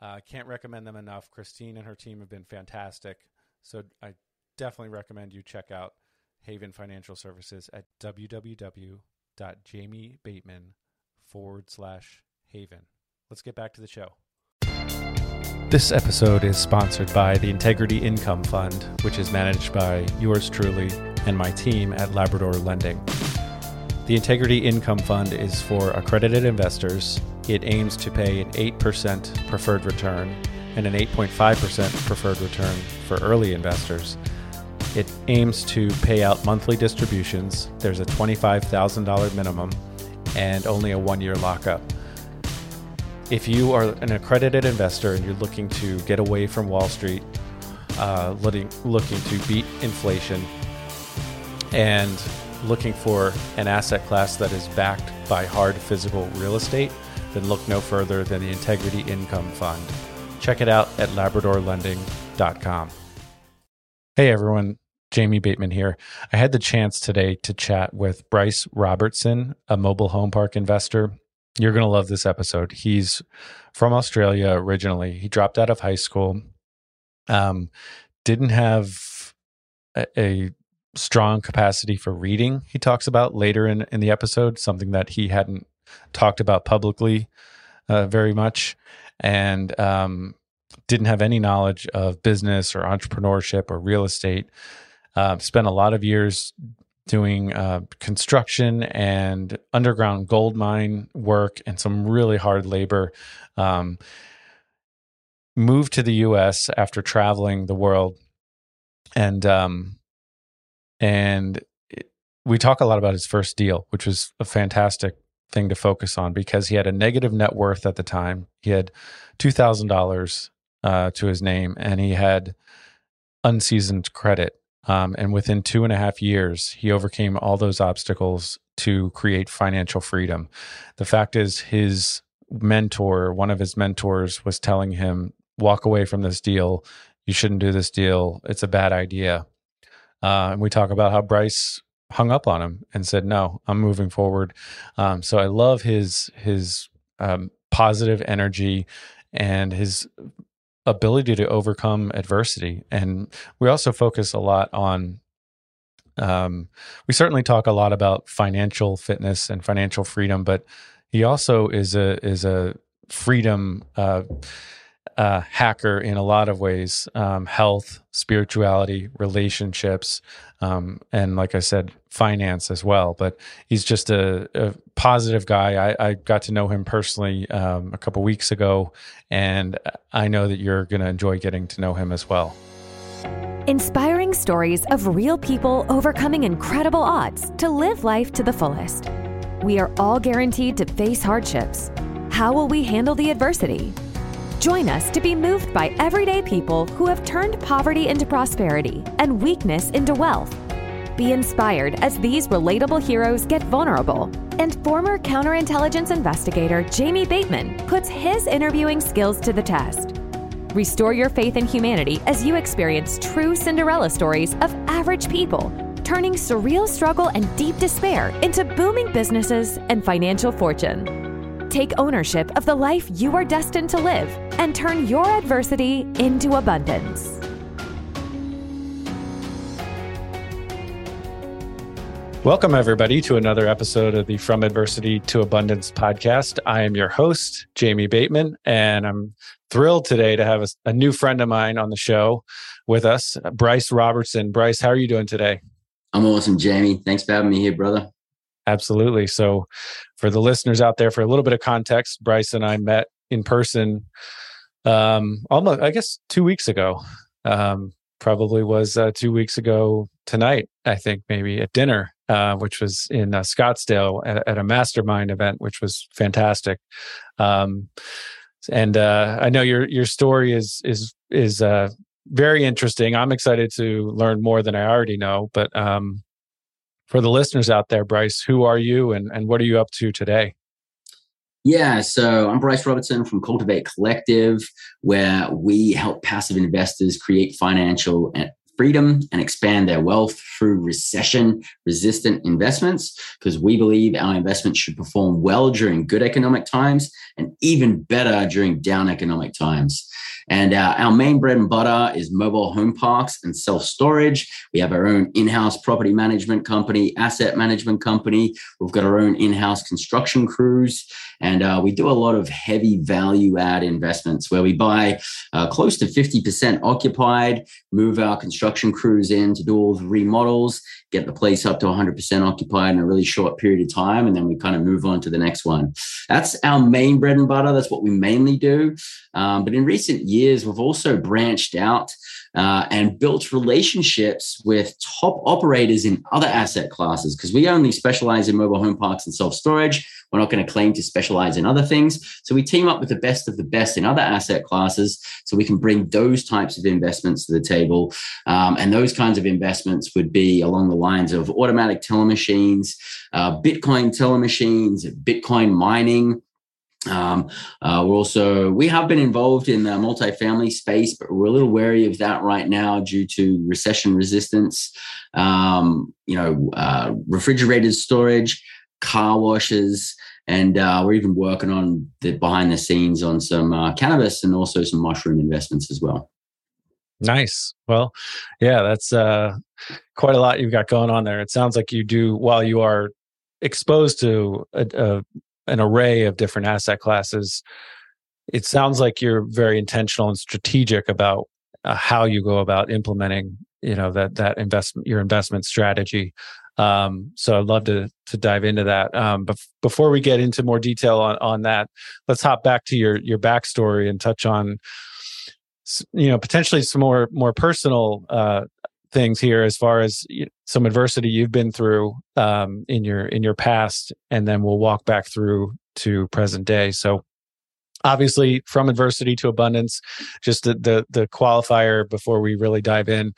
I uh, can't recommend them enough. Christine and her team have been fantastic. So I definitely recommend you check out Haven Financial Services at www.jamiebateman forward slash haven. Let's get back to the show. This episode is sponsored by the Integrity Income Fund, which is managed by yours truly and my team at Labrador Lending. The Integrity Income Fund is for accredited investors. It aims to pay an 8% preferred return and an 8.5% preferred return for early investors. It aims to pay out monthly distributions. There's a $25,000 minimum and only a one year lockup. If you are an accredited investor and you're looking to get away from Wall Street, uh, looking, looking to beat inflation, and looking for an asset class that is backed by hard physical real estate, then look no further than the Integrity Income Fund. Check it out at labradorlending.com. Hey everyone, Jamie Bateman here. I had the chance today to chat with Bryce Robertson, a mobile home park investor you're going to love this episode. He's from Australia originally. He dropped out of high school, um, didn't have a, a, strong capacity for reading. He talks about later in, in the episode, something that he hadn't talked about publicly uh, very much, and um, didn't have any knowledge of business or entrepreneurship or real estate. Uh, spent a lot of years doing uh, construction and underground gold mine work and some really hard labor. Um, moved to the U.S. after traveling the world, and um, and it, we talk a lot about his first deal, which was a fantastic thing to focus on because he had a negative net worth at the time. He had two thousand uh, dollars to his name, and he had unseasoned credit um, and within two and a half years, he overcame all those obstacles to create financial freedom. The fact is, his mentor, one of his mentors, was telling him, walk away from this deal. You shouldn't do this deal. It's a bad idea. Uh, and we talk about how Bryce hung up on him and said, "No, I'm moving forward." Um, so I love his his um, positive energy and his ability to overcome adversity. And we also focus a lot on um, we certainly talk a lot about financial fitness and financial freedom, but he also is a is a freedom uh, uh, hacker in a lot of ways um, health, spirituality, relationships, um, and like I said, finance as well. But he's just a, a positive guy. I, I, got to know him personally um, a couple weeks ago, and I know that you're going to enjoy getting to know him as well. Inspiring stories of real people overcoming incredible odds to live life to the fullest. We are all guaranteed to face hardships. How will we handle the adversity? Join us to be moved by everyday people who have turned poverty into prosperity and weakness into wealth. Be inspired as these relatable heroes get vulnerable. And former counterintelligence investigator Jamie Bateman puts his interviewing skills to the test. Restore your faith in humanity as you experience true Cinderella stories of average people, turning surreal struggle and deep despair into booming businesses and financial fortune. Take ownership of the life you are destined to live and turn your adversity into abundance. Welcome, everybody, to another episode of the From Adversity to Abundance podcast. I am your host, Jamie Bateman, and I'm thrilled today to have a, a, new friend of mine on the show with us, Bryce Robertson. Bryce, how are you doing today? I'm awesome, Jamie. Thanks for having me here, brother. Absolutely. So, for the listeners out there, for a little bit of context, Bryce and I met in person um, almost, I guess, two weeks ago. Um, probably was uh, two weeks ago tonight, I think, maybe at dinner. Uh, which was in uh, Scottsdale at, at, a mastermind event, which was fantastic. Um, and uh, I know your your story is is is uh, very interesting. I'm excited to learn more than I already know. But um, for the listeners out there, Bryce, who are you and, and what are you up to today? Yeah, so I'm Bryce Robertson from Cultivate Collective, where we help passive investors create financial freedom and expand their wealth through recession resistant investments because we believe our investments should perform well during good economic times and even better during down economic times. And uh, our main bread and butter is mobile home parks and self storage. We have our own in house property management company, asset management company. We've got our own in house construction crews. And uh, we do a lot of heavy value add investments where we buy uh, close to 50% occupied, move our construction crews in to do all the remodels, get the place up to 100% occupied in a really short period of time. And then we kind of move on to the next one. That's our main bread and butter. That's what we mainly do. Um, but in recent years, we've also branched out uh, and built relationships with top operators in other asset classes because we only specialize in mobile home parks and self storage. We're not going to claim to specialize in other things. So we team up with the best of the best in other asset classes so we can bring those types of investments to the table. Um, and those kinds of investments would be along the lines of automatic teller machines, uh, Bitcoin teller machines, Bitcoin mining. Um, uh, we're also we have been involved in the multifamily space, but we're a little wary of that right now due to recession resistance. Um, you know, uh, refrigerated storage, car washes, and uh, we're even working on the behind the scenes on some uh, cannabis and also some mushroom investments as well. Nice. Well, yeah, that's uh, quite a lot you've got going on there. It sounds like you do while you are exposed to a, a an array of different asset classes. It sounds like you're very intentional and strategic about uh, how you go about implementing, you know, that that investment your investment strategy. Um, so I'd love to to dive into that. Um, but before we get into more detail on on that, let's hop back to your your backstory and touch on, you know, potentially some more more personal uh, things here as far as some adversity you've been through um, in your in your past, and then we'll walk back through to present day. So obviously from adversity to abundance just the the, the qualifier before we really dive in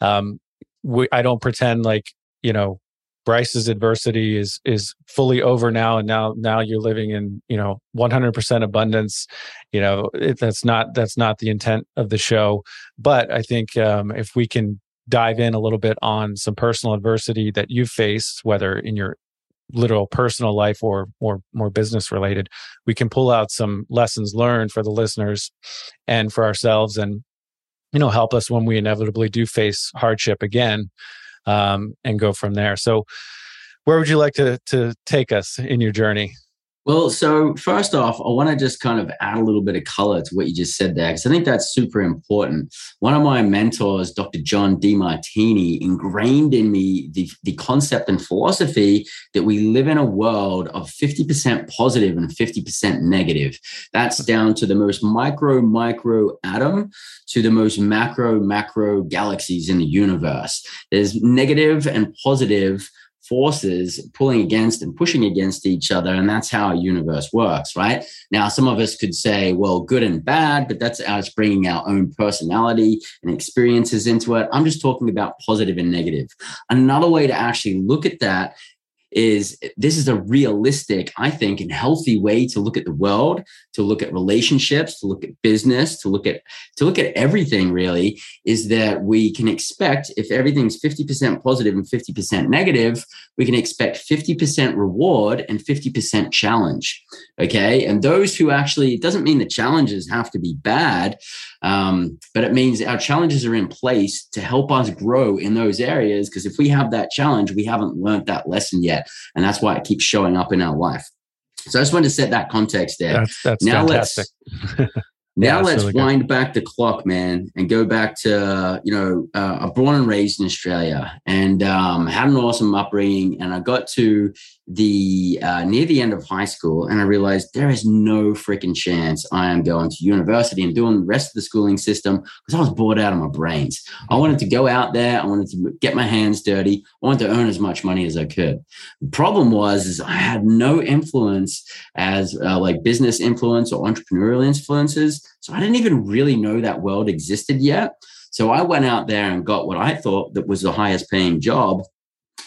um we, i don't pretend like you know bryce's adversity is is fully over now and now now you're living in you know 100% abundance you know it, that's not that's not the intent of the show but i think um if we can dive in a little bit on some personal adversity that you've faced, whether in your literal personal life or more more business related we can pull out some lessons learned for the listeners and for ourselves and you know help us when we inevitably do face hardship again um, and go from there. So where would you like to to take us in your journey well, so first off, I want to just kind of add a little bit of color to what you just said there, because I think that's super important. One of my mentors, Dr. John Demartini, ingrained in me the, the concept and philosophy that we live in a world of 50% positive and 50% negative. That's down to the most micro, micro atom to the most macro, macro galaxies in the universe. There's negative and positive forces pulling against and pushing against each other. And that's how a universe works, right? Now, some of us could say, well, good and bad, but that's us bringing our own personality and experiences into it. I'm just talking about positive and negative. Another way to actually look at that is this is a realistic, I think, and healthy way to look at the world, to look at relationships, to look at business, to look at to look at everything really, is that we can expect if everything's 50% positive and 50% negative, we can expect 50% reward and 50% challenge. Okay. And those who actually, it doesn't mean the challenges have to be bad. Um, but it means our challenges are in place to help us grow in those areas. Because if we have that challenge, we haven't learned that lesson yet. And that's why it keeps showing up in our life. So I just wanted to set that context there. That's, that's now fantastic. let's Now yeah, let's really wind back the clock, man, and go back to you know uh, I'm born and raised in Australia and um, had an awesome upbringing. And I got to the uh, near the end of high school, and I realized there is no freaking chance I am going to university and doing the rest of the schooling system because I was bored out of my brains. I wanted to go out there. I wanted to get my hands dirty. I wanted to earn as much money as I could. The problem was is I had no influence as uh, like business influence or entrepreneurial influences so I didn't even really know that world existed yet. So I went out there and got what I thought that was the highest paying job.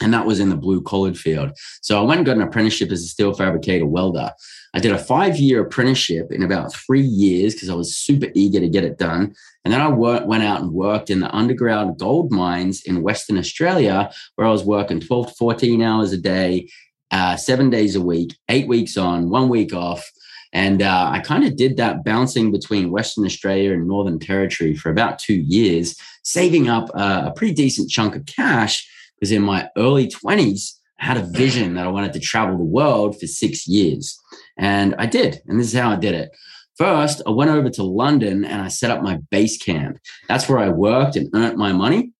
And that was in the blue collar field. So I went and got an apprenticeship as a steel fabricator welder. I did a five year apprenticeship in about three years because I was super eager to get it done. And then I worked, went out and worked in the underground gold mines in Western Australia, where I was working 12 to 14 hours a day, uh, seven days a week, eight weeks on, one week off. And uh, I kind of did that bouncing between Western Australia and Northern Territory for about two years, saving up uh, a pretty decent chunk of cash because in my early 20s, I had a vision that I wanted to travel the world for six years. And I did. And this is how I did it. First, I went over to London and I set up my base camp. That's where I worked and earned my money.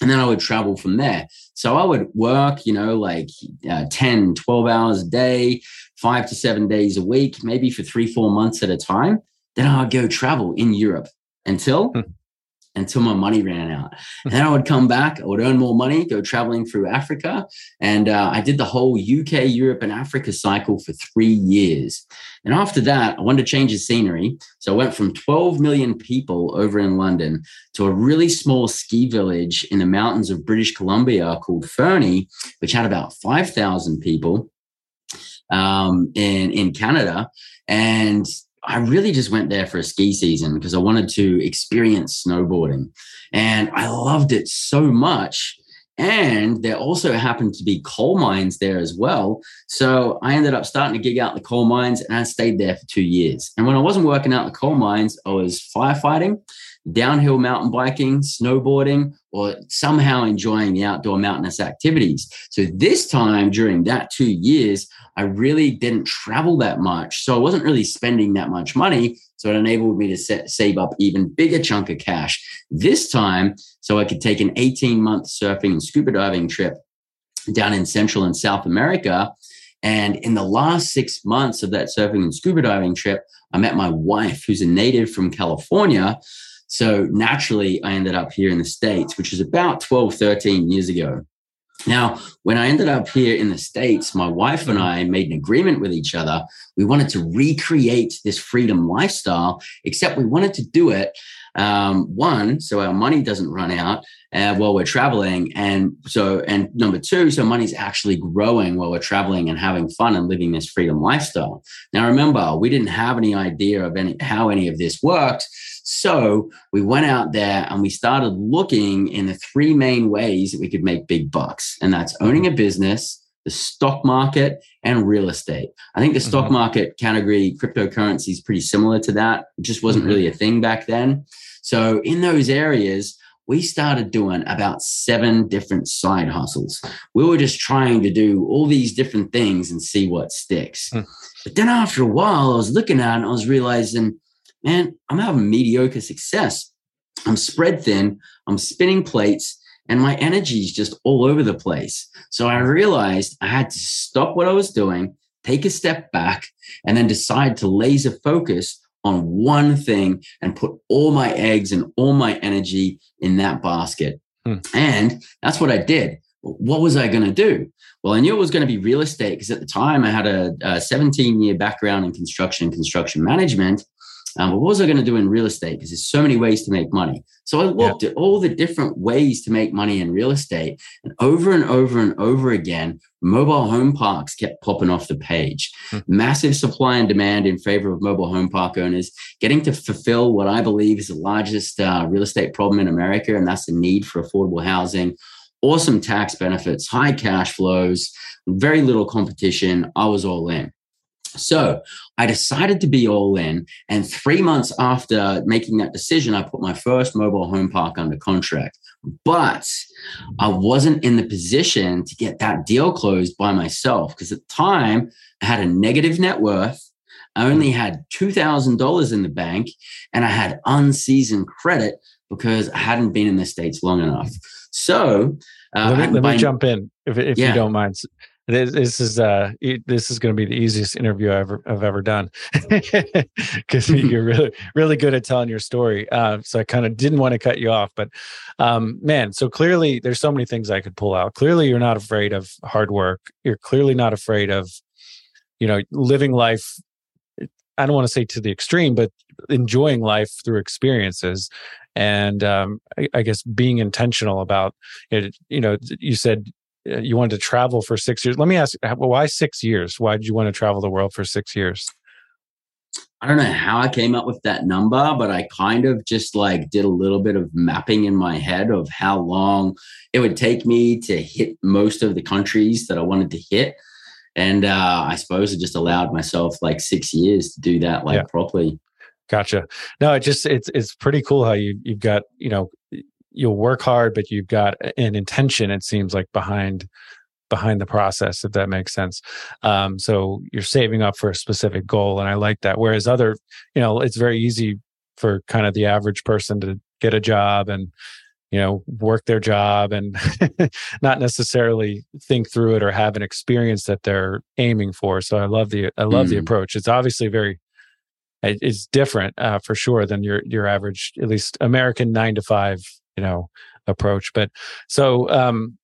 And then I would travel from there. So I would work, you know, like uh, 10, 12 hours a day, five to seven days a week, maybe for three, four months at a time. Then I would go travel in Europe until hmm. Until my money ran out. And then I would come back, I would earn more money, go traveling through Africa. And uh, I did the whole UK, Europe, and Africa cycle for three years. And after that, I wanted to change the scenery. So I went from 12 million people over in London to a really small ski village in the mountains of British Columbia called Fernie, which had about 5,000 people um, in in Canada, and I really just went there for a ski season because I wanted to experience snowboarding, and I loved it so much. And there also happened to be coal mines there as well. So I ended up starting to gig out the coal mines and I stayed there for two years. And when I wasn't working out the coal mines, I was firefighting downhill mountain biking, snowboarding, or somehow enjoying the outdoor mountainous activities. So this time during that two years, I really didn't travel that much. So I wasn't really spending that much money. So it enabled me to set, save up even bigger chunk of cash this time so I could take an 18 month surfing and scuba diving trip down in Central and South America. And in the last six months of that surfing and scuba diving trip, I met my wife, who's a native from California. So naturally, I ended up here in the States, which is about 12, 13 years ago. Now, when I ended up here in the States, my wife and I made an agreement with each other. We wanted to recreate this freedom lifestyle, except we wanted to do it um, one, so our money doesn't run out uh, while we're traveling, and so and number two, so money's actually growing while we're traveling and having fun and living this freedom lifestyle. Now, remember, we didn't have any idea of any how any of this worked, so we went out there and we started looking in the three main ways that we could make big bucks, and that's owning a business the stock market and real estate. I think the stock mm-hmm. market category, cryptocurrency is pretty similar to that. It just wasn't mm-hmm. really a thing back then. So in those areas, we started doing about seven different side hustles. We were just trying to do all these different things and see what sticks. Mm. But then after a while, I was looking at it and I was realizing, man, I'm having mediocre success. I'm spread thin. I'm spinning plates and my energy is just all over the place. So I realized I had to stop what I was doing, take a step back, and then decide to laser focus on one thing and put all my eggs and all my energy in that basket. Hmm. And that's what I did. What was I going to do? Well, I knew it was going to be real estate because at the time I had a, a 17 year background in construction and construction management. Um, but what was I going to do in real estate? Because there's so many ways to make money. So I looked yeah. at all the different ways to make money in real estate. And over and over and over again, mobile home parks kept popping off the page. Hmm. Massive supply and demand in favor of mobile home park owners, getting to fulfill what I believe is the largest uh, real estate problem in America. And that's the need for affordable housing. Awesome tax benefits, high cash flows, very little competition. I was all in. So I decided to be all in. And three months after making that decision, I put my first mobile home park under contract. But I wasn't in the position to get that deal closed by myself because at the time I had a negative net worth. I only had $2,000 in the bank and I had unseasoned credit because I hadn't been in the States long enough. So uh, let me, let me jump in if, if yeah. you don't mind. This, this is uh this is going to be the easiest interview I've ever I've ever done because you're really really good at telling your story. Uh, so I kind of didn't want to cut you off, but um, man, so clearly there's so many things I could pull out. Clearly, you're not afraid of hard work. You're clearly not afraid of you know living life. I don't want to say to the extreme, but enjoying life through experiences and um, I, I, guess being intentional about it. You know, you said you wanted to travel for six years. Let me ask, why six years? Why did you want to travel the world for six years? I don't know how I came up with that number, but I kind of just like did a little bit of mapping in my head of how long it would take me to hit most of the countries that I wanted to hit. And uh, I suppose it just allowed myself like six years to do that like yeah. properly. Gotcha. No, it just it's it's pretty cool how you you've got you know you'll work hard, but you've got an intention. It seems like behind behind the process, if that makes sense. Um, so you're saving up for a specific goal, and I like that. Whereas other, you know, it's very easy for kind of the average person to get a job and you know work their job and not necessarily think through it or have an experience that they're aiming for so i love the i love mm. the approach it's obviously very it's different uh, for sure than your your average, at least American nine to five, you know, approach. But so, um,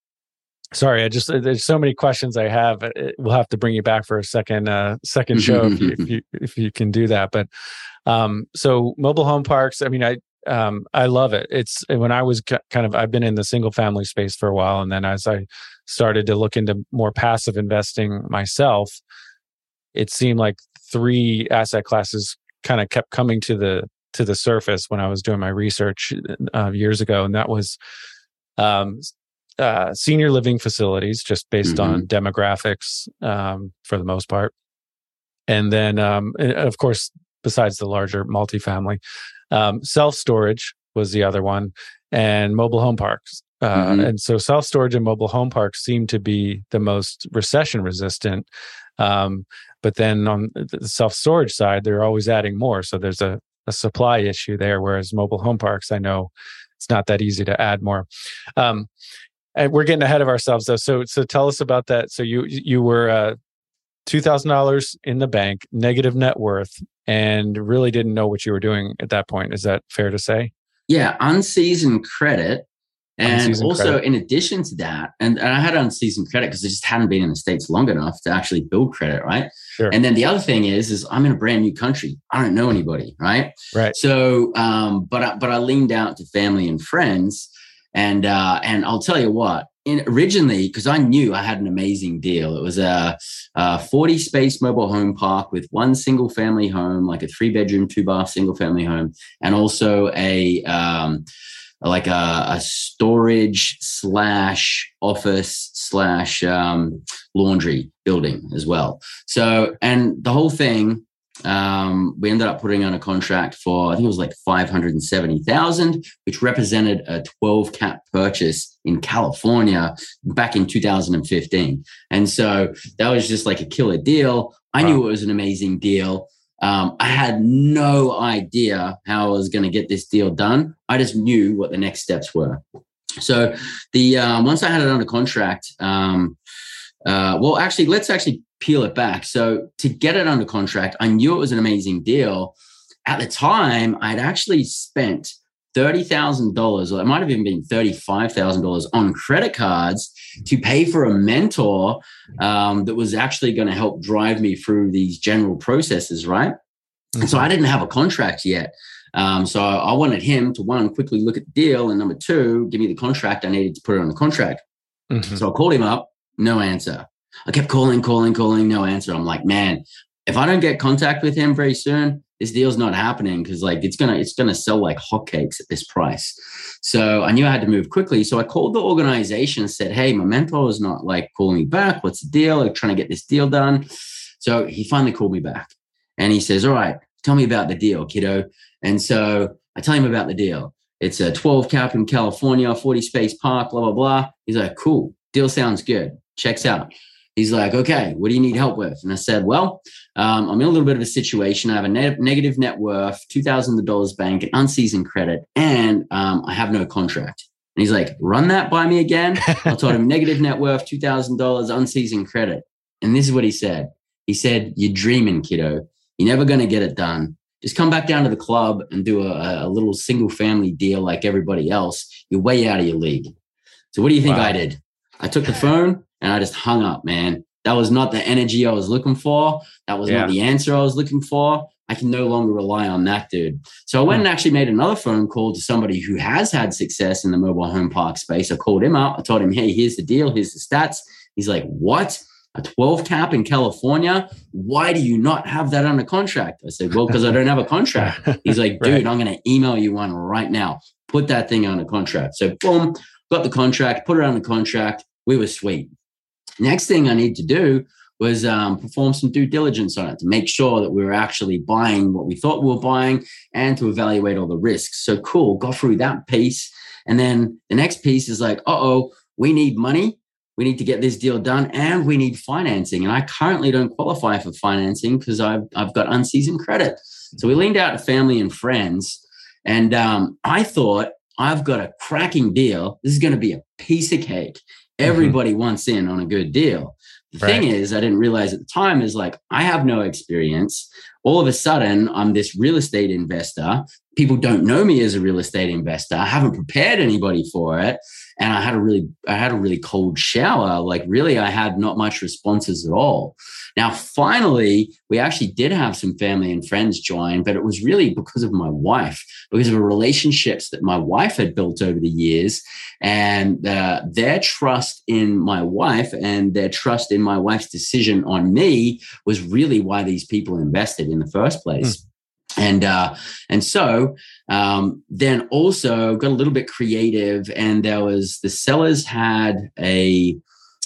sorry, I just there's so many questions I have. Uh, we'll have to bring you back for a second uh, second show if, you, if you if you can do that. But um, so mobile home parks. I mean, I um, I love it. It's when I was kind of I've been in the single family space for a while, and then as I started to look into more passive investing myself, it seemed like three asset classes kind of kept coming to the to the surface when I was doing my research uh, years ago, and that was um, uh, senior living facilities, just based mm-hmm. on demographics um, for the most part, and then um, and of course, besides the larger multifamily, um, self storage was the other one, and mobile home parks. Uh, mm-hmm. And so, self storage and mobile home parks seem to be the most recession resistant. Um, but then on the self storage side, they're always adding more. So there's a, a supply issue there. Whereas mobile home parks, I know it's not that easy to add more. Um, and we're getting ahead of ourselves though. So so tell us about that. So you you were uh, two thousand dollars in the bank, negative net worth, and really didn't know what you were doing at that point. Is that fair to say? Yeah, unseasoned credit and also, credit. in addition to that, and, and I had unseasoned credit because I just hadn't been in the States long enough to actually build credit, right? Sure. And then the other thing is, is I'm in a brand new country. I don't know anybody, right? Right. So, um, but I, but I leaned out to family and friends, and uh, and I'll tell you what. In, originally, because I knew I had an amazing deal. It was a, a 40 space mobile home park with one single family home, like a three bedroom, two bath single family home, and also a um, like a, a storage slash office slash um, laundry building as well. So, and the whole thing, um, we ended up putting on a contract for I think it was like five hundred and seventy thousand, which represented a twelve cap purchase in California back in two thousand and fifteen. And so that was just like a killer deal. I wow. knew it was an amazing deal. Um, I had no idea how I was going to get this deal done. I just knew what the next steps were. So the um, once I had it under contract, um, uh, well, actually, let's actually peel it back. So to get it under contract, I knew it was an amazing deal. At the time, I'd actually spent $30,000, or it might have even been $35,000 on credit cards to pay for a mentor um, that was actually going to help drive me through these general processes, right? Mm-hmm. And so mm-hmm. I didn't have a contract yet. Um, so I wanted him to one, quickly look at the deal, and number two, give me the contract I needed to put it on the contract. Mm-hmm. So I called him up, no answer. I kept calling, calling, calling, no answer. I'm like, man, if I don't get contact with him very soon, this deal's not happening because like it's gonna it's gonna sell like hotcakes at this price. So I knew I had to move quickly. So I called the organization and said, Hey, my mentor is not like calling me back. What's the deal? Like trying to get this deal done. So he finally called me back and he says, All right, tell me about the deal, kiddo. And so I tell him about the deal. It's a 12 cap in California, 40 space park, blah, blah, blah. He's like, Cool, deal sounds good. Checks out. He's like, Okay, what do you need help with? And I said, Well, um, I'm in a little bit of a situation. I have a ne- negative net worth, $2,000 bank, an unseasoned credit, and um, I have no contract. And he's like, run that by me again. I told him negative net worth, $2,000, unseasoned credit. And this is what he said. He said, You're dreaming, kiddo. You're never going to get it done. Just come back down to the club and do a, a, little single family deal like everybody else. You're way out of your league. So, what do you think wow. I did? I took the phone and I just hung up, man. That was not the energy I was looking for. That was yeah. not the answer I was looking for. I can no longer rely on that dude. So I went and hmm. actually made another phone call to somebody who has had success in the mobile home park space. I called him up. I told him, hey, here's the deal. Here's the stats. He's like, what? A 12 cap in California? Why do you not have that under contract? I said, well, because I don't have a contract. He's like, dude, right. I'm going to email you one right now. Put that thing under contract. So boom, got the contract, put it on the contract. We were sweet. Next thing I need to do was um, perform some due diligence on it to make sure that we were actually buying what we thought we were buying and to evaluate all the risks. So cool, got through that piece. And then the next piece is like, uh oh, we need money. We need to get this deal done and we need financing. And I currently don't qualify for financing because I've, I've got unseasoned credit. So we leaned out to family and friends. And um, I thought, I've got a cracking deal. This is going to be a piece of cake. Mm-hmm. Everybody mm-hmm. wants in on a good deal. The right. thing is, I didn't realize at the time is like, I have no experience. All of a sudden, I'm this real estate investor. People don't know me as a real estate investor. I haven't prepared anybody for it and I had a really I had a really cold shower. Like really, I had not much responses at all. Now, finally, we actually did have some family and friends join, but it was really because of my wife, because of the relationships that my wife had built over the years, and uh, their trust in my wife and their trust in my wife's decision on me was really why these people invested in the first place. Mm and uh, and so um, then also got a little bit creative, and there was the sellers had a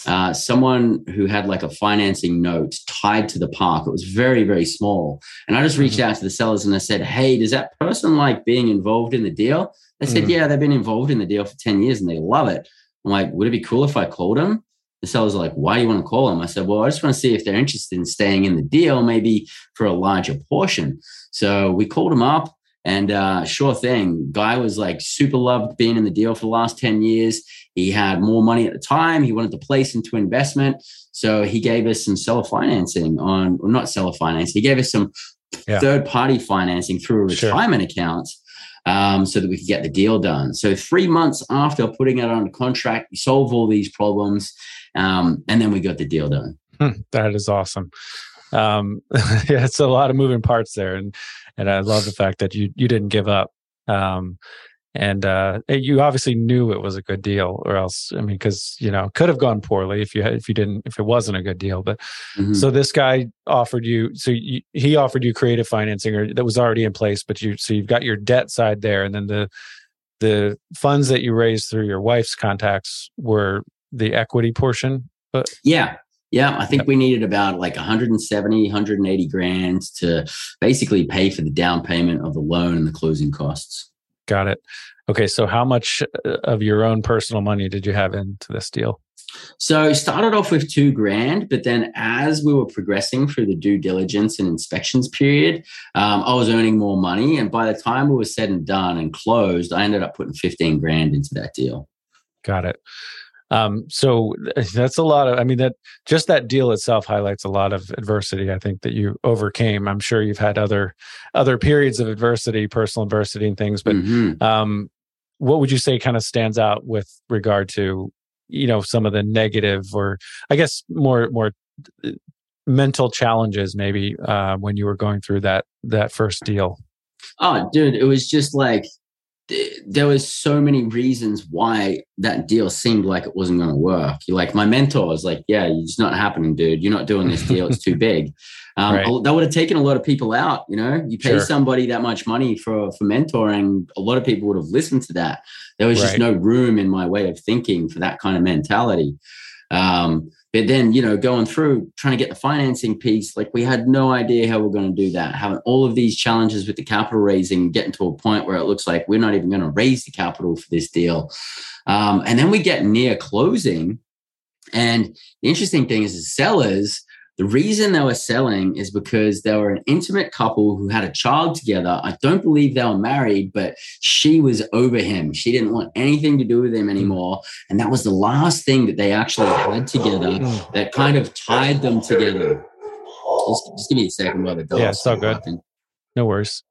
uh, someone who had like a financing note tied to the park. It was very very small, and I just reached mm-hmm. out to the sellers and I said, "Hey, does that person like being involved in the deal?" They said, mm-hmm. "Yeah, they've been involved in the deal for ten years and they love it." I'm like, "Would it be cool if I called them?" The sellers are like, why do you want to call them? I said, well, I just want to see if they're interested in staying in the deal, maybe for a larger portion. So we called him up and uh, sure thing. Guy was like super loved being in the deal for the last 10 years. He had more money at the time. He wanted to place into investment. So he gave us some seller financing on, or not seller finance. He gave us some yeah. third party financing through a retirement sure. account um, so that we could get the deal done. So three months after putting it on contract, we solve all these problems. Um, and then we got the deal done. Hmm, that is awesome. Um, yeah, it's a lot of moving parts there, and and I love the fact that you you didn't give up. Um, and uh, you obviously knew it was a good deal, or else, I mean, because you know, could have gone poorly if you had, if you didn't, if it wasn't a good deal. But mm-hmm. so this guy offered you, so you, he offered you creative financing, or that was already in place, but you, so you've got your debt side there, and then the the funds that you raised through your wife's contacts were the equity portion but yeah yeah i think we needed about like 170 180 grand to basically pay for the down payment of the loan and the closing costs got it okay so how much uh, of your own personal money did you have into this deal so started off with two grand, but then as we were progressing through the due diligence and inspections period, um, I was earning more money. And by the time it was said and done and closed, I ended up putting 15 grand into that deal. Got it. Um, so that's a lot of, I mean, that just that deal itself highlights a lot of adversity. I think that you overcame. I'm sure you've had other other periods of adversity, personal adversity, and things. But mm-hmm. um, what would you say kind of stands out with regard to you know some of the negative, or I guess more more uh, mental challenges maybe uh, when you were going through that that first deal? Oh, dude, it was just like there was so many reasons why that deal seemed like it wasn't going to work. Like, my mentor was like, yeah, it's not happening, dude. You're not doing this deal. It's too big. Um, right. That would have taken a lot of people out. You know, you pay sure. somebody that much money for, for mentoring. A lot of people would have listened to that. There was right. just no room in my way of thinking for that kind of mentality. Um, but then, you know, going through trying to get the financing piece, like we had no idea how we're going to do that. Having all of these challenges with the capital raising, getting to a point where it looks like we're not even going to raise the capital for this deal. Um, and then we get near closing. And the interesting thing is, the sellers, the reason they were selling is because they were an intimate couple who had a child together. I don't believe they were married, but she was over him. She didn't want anything to do with him anymore. And that was the last thing that they actually had together that kind of tied them together. Just, just give me a second while the dog. Yeah, it's all good. No worries.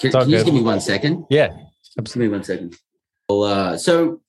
Can, can you just give me one second? Yeah. Absolutely. give me one second. Well, uh, so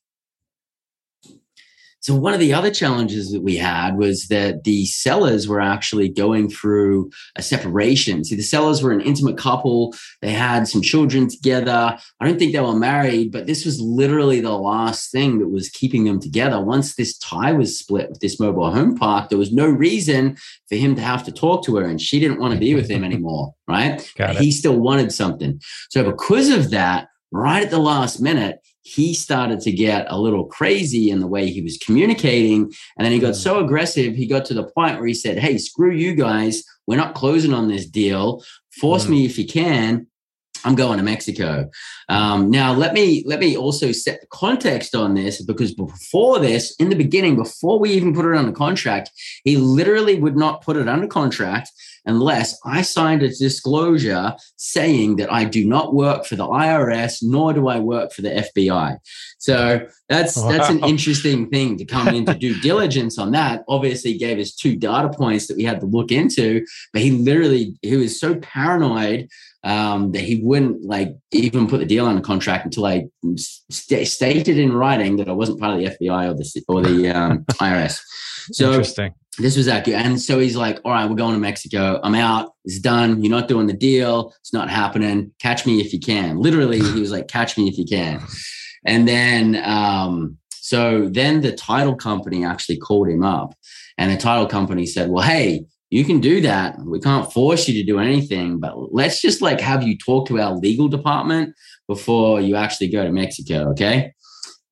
so one of the other challenges that we had was that the sellers were actually going through a separation. See, the sellers were an intimate couple. They had some children together. I don't think they were married, but this was literally the last thing that was keeping them together. Once this tie was split with this mobile home park, there was no reason for him to have to talk to her, and she didn't want to be with him anymore, right? He still wanted something. So because of that, right at the last minute, he started to get a little crazy in the way he was communicating. And then he got mm. so aggressive, he got to the point where he said, Hey, screw you guys. We're not closing on this deal. Force mm. me if you can. I'm going to Mexico. Um, now, let me let me also set the context on this because before this, in the beginning, before we even put it under contract, he literally would not put it under contract unless I signed a disclosure saying that I do not work for the IRS, nor do I work for the FBI. So that's wow. that's an interesting thing to come into due diligence on that. Obviously, gave us two data points that we had to look into, but he literally he was so paranoid um, that he wouldn't like even put the deal on the contract until I st- stated in writing that I wasn't part of the FBI or the or the um, IRS. So interesting this was that good. And so he's like, all right, we're going to Mexico. I'm out. It's done. You're not doing the deal. It's not happening. Catch me if you can. Literally, he was like, catch me if you can. And then, um, so then the title company actually called him up and the title company said, well, hey, you can do that. We can't force you to do anything, but let's just like have you talk to our legal department before you actually go to Mexico. Okay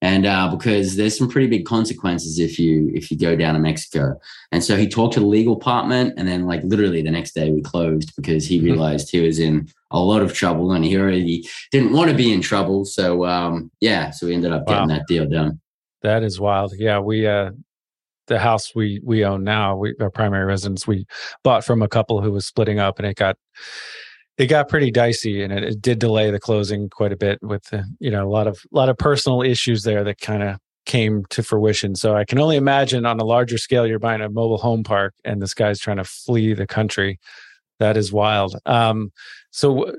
and uh, because there's some pretty big consequences if you if you go down to Mexico. And so he talked to the legal department, and then like literally the next day we closed because he mm-hmm. realized he was in a lot of trouble and he already didn't want to be in trouble. So um, yeah, so we ended up getting wow. that deal done. That is wild. Yeah, we uh, the house we we own now, we our primary residence, we bought from a couple who was splitting up, and it got it got pretty dicey and it, it, did delay the closing quite a bit with the, you know a lot of a lot of personal issues there that kind of came to fruition. So i can only imagine on a larger scale you're buying a mobile home park and this guy's trying to flee the country. That is wild. Um, so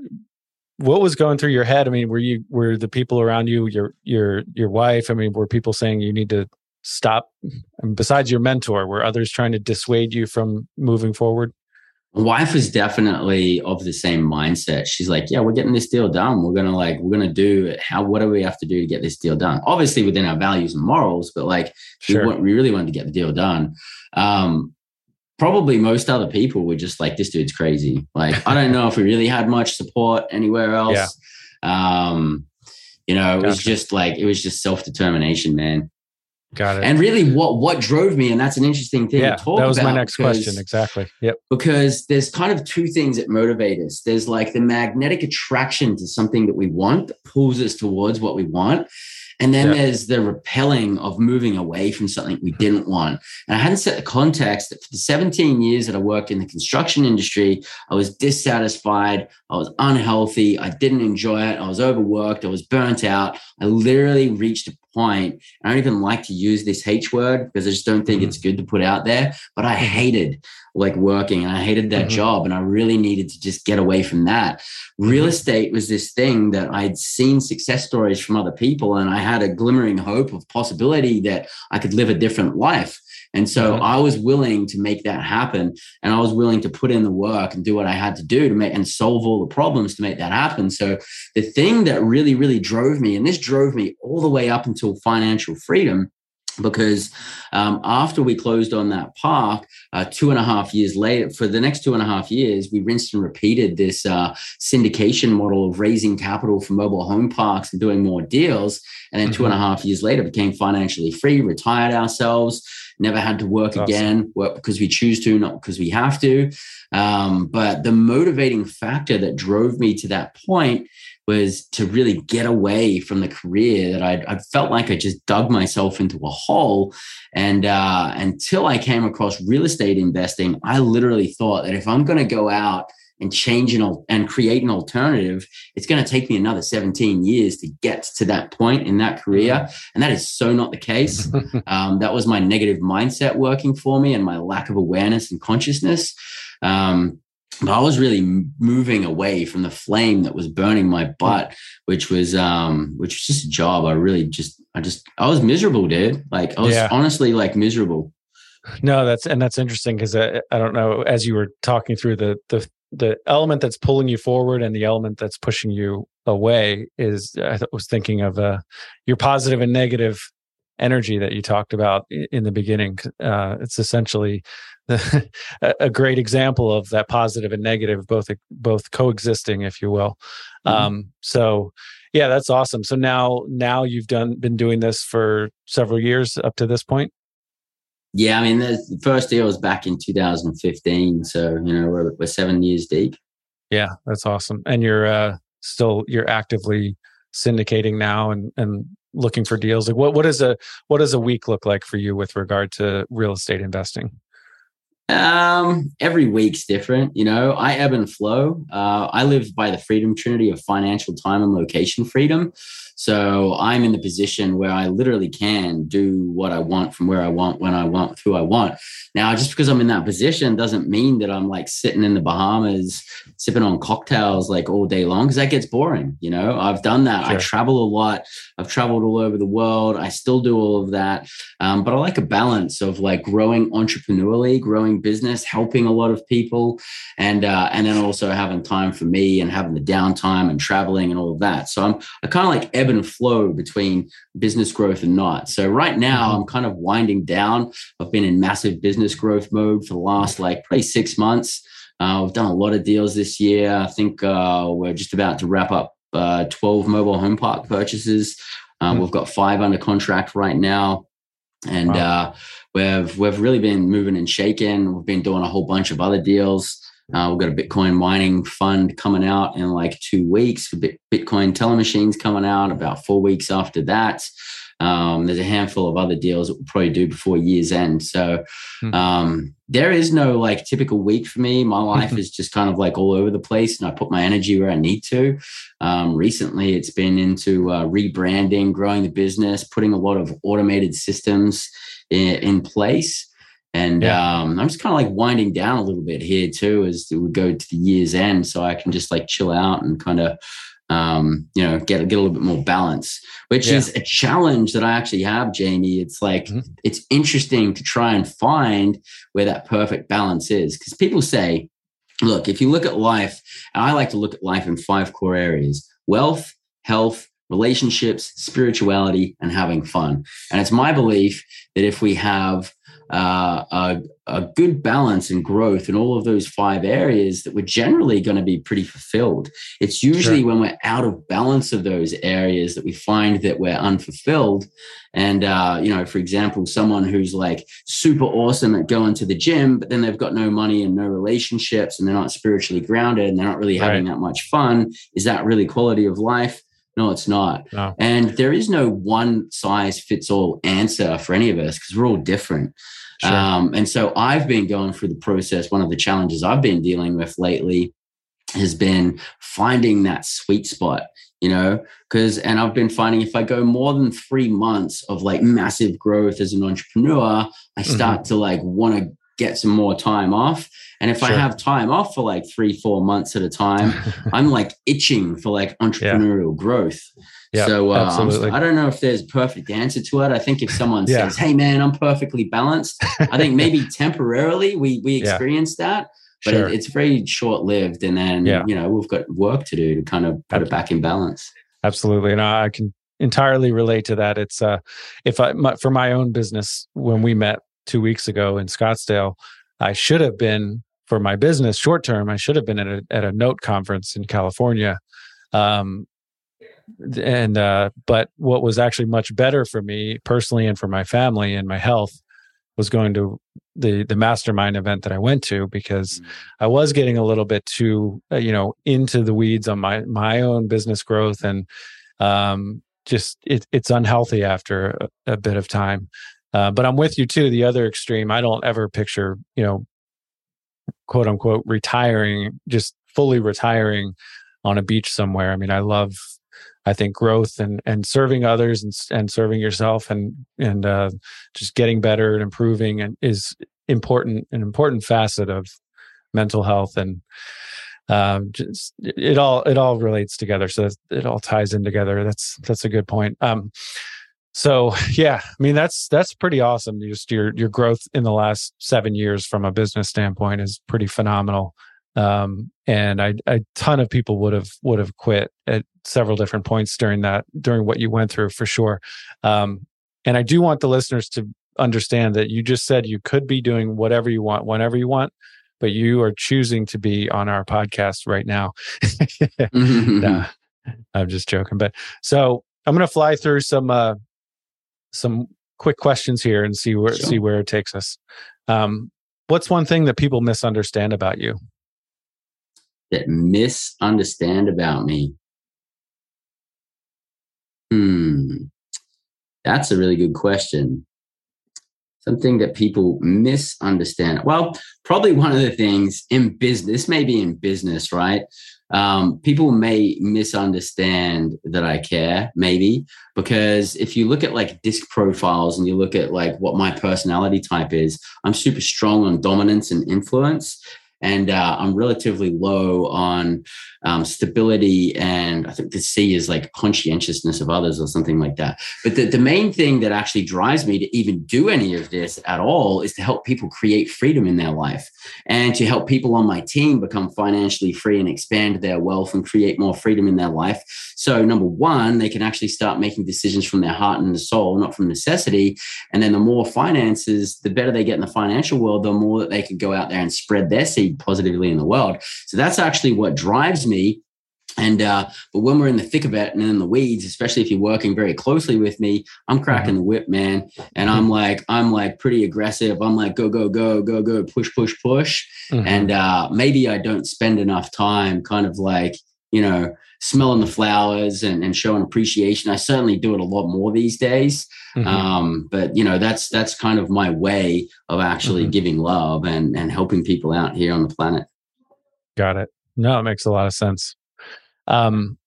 what was going through your head? I mean were you were the people around you your your your wife? I mean were people saying you need to stop besides your mentor were others trying to dissuade you from moving forward wife is definitely of the same mindset. She's like, yeah, we're getting this deal done. We're gonna like, we're gonna do it. How? What do we have to do to get this deal done? Obviously within our values and morals, but like, sure. we, want, we really wanted to get the deal done. Um, probably most other people were just like, this dude's crazy. Like, I don't know if we really had much support anywhere else. Yeah. Um, you know, it gotcha. was just like it was just self determination, man. Got it. And really, what what drove me, and that's an interesting thing yeah, to talk That was my next because, question. Exactly. Yep. Because there's kind of two things that motivate us. There's like the magnetic attraction to something that we want that pulls us towards what we want. And then there's the repelling of moving away from something we didn't want. And I hadn't set the context that for the 17 years that I worked in the construction industry, I was dissatisfied. I was unhealthy. I didn't enjoy it. I was overworked. I was burnt out. I literally reached a point. I don't even like to use this H word because I just don't think mm-hmm. it's good to put out there, but I mm-hmm. hated like working and I hated that mm-hmm. job and I really needed to just get away from that. Real mm-hmm. estate was this thing that I'd seen success stories from other people and I had a glimmering hope of possibility that I could live a different life. And so mm-hmm. I was willing to make that happen. And I was willing to put in the work and do what I had to do to make and solve all the problems to make that happen. So the thing that really, really drove me, and this drove me all the way up until financial freedom, because um, after we closed on that park, uh, two and a half years later, for the next two and a half years, we rinsed and repeated this uh, syndication model of raising capital for mobile home parks and doing more deals. And then mm-hmm. two and a mm-hmm. half years later, became financially free, retired ourselves, never had to work That's again, work because we choose to, not because we have to. Um, but the motivating factor that drove me to that point was to really get away from the career that I'd, I'd felt like I just dug myself into a hole. And uh, until I came across real estate investing, I literally thought that if I'm going to go out and change an, and create an alternative, it's going to take me another 17 years to get to that point in that career. Mm-hmm. And that is so not the case. um, that was my negative mindset working for me and my lack of awareness and consciousness. Um, but I was really moving away from the flame that was burning my butt, which was um, which was just a job. I really just, I just, I was miserable, dude. Like I was yeah. honestly like miserable. No, that's and that's interesting because I, I don't know. As you were talking through the the the element that's pulling you forward and the element that's pushing you away is I was thinking of uh, your positive and negative energy that you talked about in the beginning. Uh, it's essentially a great example of that positive and negative both both coexisting if you will mm-hmm. um, so yeah that's awesome so now now you've done been doing this for several years up to this point yeah i mean the first deal was back in 2015 so you know we're, we're seven years deep yeah that's awesome and you're uh still you're actively syndicating now and and looking for deals like what what is a what does a week look like for you with regard to real estate investing um, every week's different. You know, I ebb and flow. Uh, I live by the freedom trinity of financial time and location freedom. So I'm in the position where I literally can do what I want from where I want, when I want, who I want. Now, just because I'm in that position doesn't mean that I'm like sitting in the Bahamas sipping on cocktails like all day long because that gets boring. You know, I've done that. Sure. I travel a lot. I've traveled all over the world. I still do all of that. Um, but I like a balance of like growing entrepreneurially, growing business, helping a lot of people, and uh, and then also having time for me and having the downtime and traveling and all of that. So I'm I kind of like ebb and flow between business growth and not. So right now mm-hmm. I'm kind of winding down. I've been in massive business growth mode for the last like probably six months. Uh, we've done a lot of deals this year. I think uh, we're just about to wrap up uh, 12 mobile home park purchases. Mm-hmm. We've got five under contract right now. And wow. Uh, we've, we've really been moving and shaking. We've been doing a whole bunch of other deals. Uh, we've got a Bitcoin mining fund coming out in like two weeks. Bitcoin teller machines coming out about four weeks after that. Um, there's a handful of other deals that we'll probably do before year's end. So hmm. um, there is no like typical week for me. My life is just kind of like all over the place, and I put my energy where I need to. Um, recently, it's been into uh, rebranding, growing the business, putting a lot of automated systems in, in place. And yeah. um, I'm just kind of like winding down a little bit here too as we go to the year's end, so I can just like chill out and kind of um, you know get get a little bit more balance, which yeah. is a challenge that I actually have, Jamie. It's like mm-hmm. it's interesting to try and find where that perfect balance is because people say, look, if you look at life, and I like to look at life in five core areas: wealth, health, relationships, spirituality, and having fun. And it's my belief that if we have uh, a, a, good balance and growth in all of those five areas that we're generally going to be pretty fulfilled. It's usually sure. when we're out of balance of those areas that we find that we're unfulfilled. And, uh, you know, for example, someone who's like super awesome at going to the gym, but then they've got no money and no relationships and they're not spiritually grounded and they're not really having right. that much fun. Is that really quality of life? No, it's not. No. And there is no one size fits all answer for any of us because we're all different. Sure. Um, and so I've been going through the process. One of the challenges I've been dealing with lately has been finding that sweet spot, you know, because, and I've been finding if I go more than three months of like massive growth as an entrepreneur, I start mm-hmm. to like want to get some more time off. And if sure. I have time off for like three, four months at a time, I'm like itching for like entrepreneurial yeah. growth. So uh, I don't know if there's a perfect answer to it. I think if someone yeah. says, "Hey, man, I'm perfectly balanced," I think maybe temporarily we we experience that, but sure. it, it's very short lived, and then you know we've got work to do to kind of put Absolutely. it back in balance. Absolutely, and I can entirely relate to that. It's uh, if I my, for my own business when we met two weeks ago in Scottsdale, I should have been for my business short term. I should have been at a at a note conference in California, um, and uh, but what was actually much better for me personally and for my family and my health was going to the the mastermind event that I went to because I was getting a little bit too uh, you know into the weeds on my my own business growth and um, just it, it's unhealthy after a, a bit of time. Uh, but I'm with you too. The other extreme, I don't ever picture you know quote unquote retiring, just fully retiring on a beach somewhere. I mean, I love I think growth and and serving others and and serving yourself and and uh, just getting better and improving and is important an important facet of mental health and um, just it all it all relates together so it all ties in together that's that's a good point um, so yeah i mean that's that's pretty awesome just your your growth in the last seven years from a business standpoint is pretty phenomenal um, and I, a ton of people would have would have quit at several different points during that during what you went through for sure. Um, and I do want the listeners to understand that you just said you could be doing whatever you want whenever you want, but you are choosing to be on our podcast right now. nah, I'm just joking, but so I'm going to fly through some uh, some quick questions here and see where sure. see where it takes us. Um, what's one thing that people misunderstand about you? that misunderstand about me? Hmm, that's a really good question. Something that people misunderstand. Well, probably one of the things in business, maybe in business, right? Um, people may misunderstand that I care, maybe, because if you look at like DISC profiles and you look at like what my personality type is, I'm super strong on dominance and influence and uh, I'm relatively low on um, stability. And I think the C is like conscientiousness of others or something like that. But the, the main thing that actually drives me to even do any of this at all is to help people create freedom in their life and to help people on my team become financially free and expand their wealth and create more freedom in their life. So, number one, they can actually start making decisions from their heart and the soul, not from necessity. And then the more finances, the better they get in the financial world, the more that they can go out there and spread their seed positively in the world. So that's actually what drives me. And uh, but when we're in the thick of it and in the weeds, especially if you're working very closely with me, I'm cracking the whip, man. And I'm mm-hmm. like, I'm like pretty aggressive. I'm like, go, go, go, go, go, push, push, push. Mm-hmm. And uh, maybe I don't spend enough time kind of like, you know, smelling the flowers and, and showing appreciation. I certainly do it a lot more these days. Mm-hmm. Um, but you know, that's that's kind of my way of actually mm-hmm. giving love and and helping people out here on the planet. Got it. No, it makes a lot of sense. Um,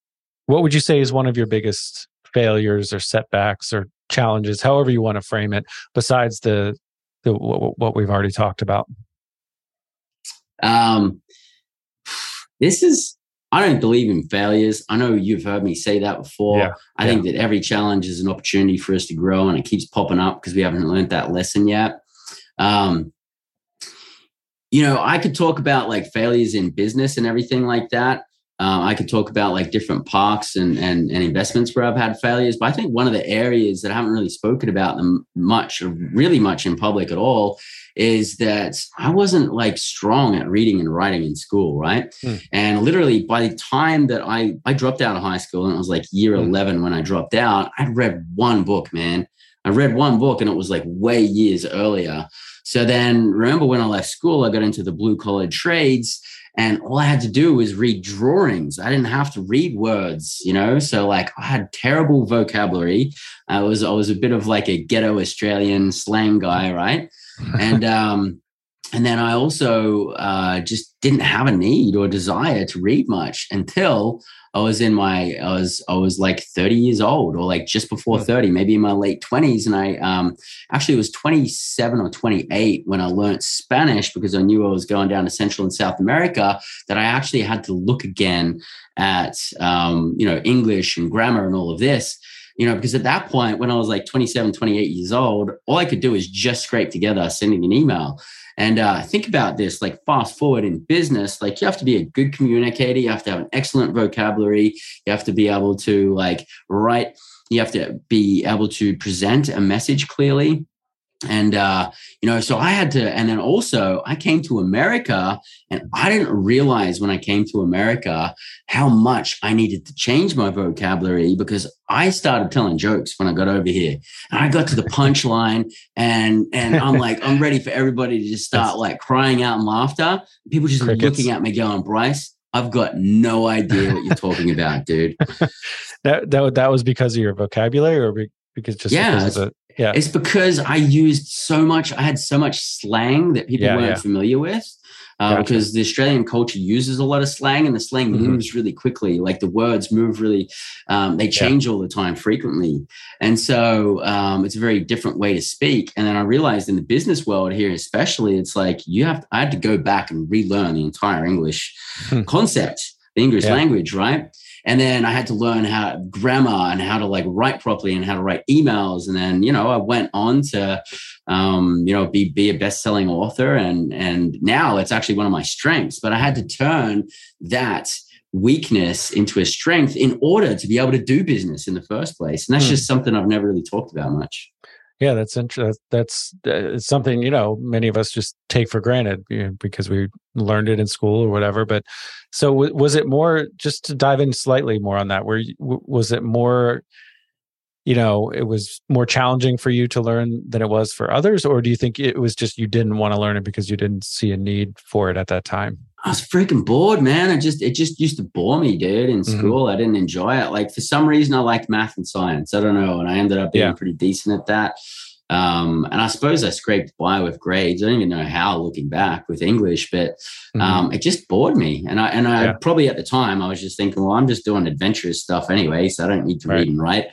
what would you say is one of your biggest failures or setbacks or challenges, however you want to frame it, besides the the what, what we've already talked about? Um, this is I don't believe in failures. I know you've heard me say that before. Yeah, I yeah. think that every challenge is an opportunity for us to grow and it keeps popping up because we haven't learned that lesson yet. Um, you know, I could talk about like failures in business and everything like that. Uh, I could talk about like different parks and, and, and investments where I've had failures, but I think one of the areas that I haven't really spoken about them much, or really much in public at all, is that I wasn't like strong at reading and writing in school, right? Mm. And literally by the time that I I dropped out of high school and it was like year mm. 11 when I dropped out, I'd read one book, man. I read one book and it was like way years earlier. So then remember when I left school, I got into the blue collar trades and all I had to do was read drawings. I didn't have to read words, you know. So like I had terrible vocabulary. I was I was a bit of like a ghetto Australian slang guy, right? And um, and then I also uh, just didn't have a need or desire to read much until I was in my I was I was like 30 years old or like just before hmm. 30, maybe in my late 20s. And I um, actually was 27 or 28 when I learned Spanish because I knew I was going down to Central and South America. That I actually had to look again at um, you know English and grammar and all of this you know, because at that point, when I was like 27, 28 years old, all I could do is just scrape together sending an email. And uh, think about this like fast forward in business, like you have to be a good communicator, you have to have an excellent vocabulary, you have to be able to like write, you have to be able to present a message clearly and uh, you know so i had to and then also i came to america and i didn't realize when i came to america how much i needed to change my vocabulary because i started telling jokes when i got over here and i got to the punchline and and i'm like i'm ready for everybody to just start like crying out in laughter people just Crickets. looking at me going bryce I've got no idea what you're talking about, dude. that, that that was because of your vocabulary, or because just yeah, because of the, yeah. It's because I used so much, I had so much slang that people yeah, weren't yeah. familiar with. Uh, gotcha. Because the Australian culture uses a lot of slang and the slang mm-hmm. moves really quickly. Like the words move really, um, they change yeah. all the time frequently. And so um, it's a very different way to speak. And then I realized in the business world here, especially, it's like you have, I had to go back and relearn the entire English hmm. concept, the English language, right? And then I had to learn how grammar and how to like write properly and how to write emails. And then, you know, I went on to, um, you know, be, be a best-selling author. And, and now it's actually one of my strengths, but I had to turn that weakness into a strength in order to be able to do business in the first place. And that's hmm. just something I've never really talked about much. Yeah, that's interesting. That's, that's uh, something you know many of us just take for granted you know, because we learned it in school or whatever. But so w- was it more just to dive in slightly more on that? Where w- was it more? You know, it was more challenging for you to learn than it was for others, or do you think it was just you didn't want to learn it because you didn't see a need for it at that time? I was freaking bored, man. I just it just used to bore me, dude. In mm-hmm. school, mm-hmm. I didn't enjoy it. Like for some reason, I liked math and science. I don't know, and I ended up being yeah. pretty decent at that. Um, and I suppose I scraped by with grades. I don't even know how looking back with English, but mm-hmm. um, mm-hmm. it just bored me. And I and I yeah. probably at the time I was just thinking, well, I'm just doing adventurous stuff anyway, so I don't need to right. read and write.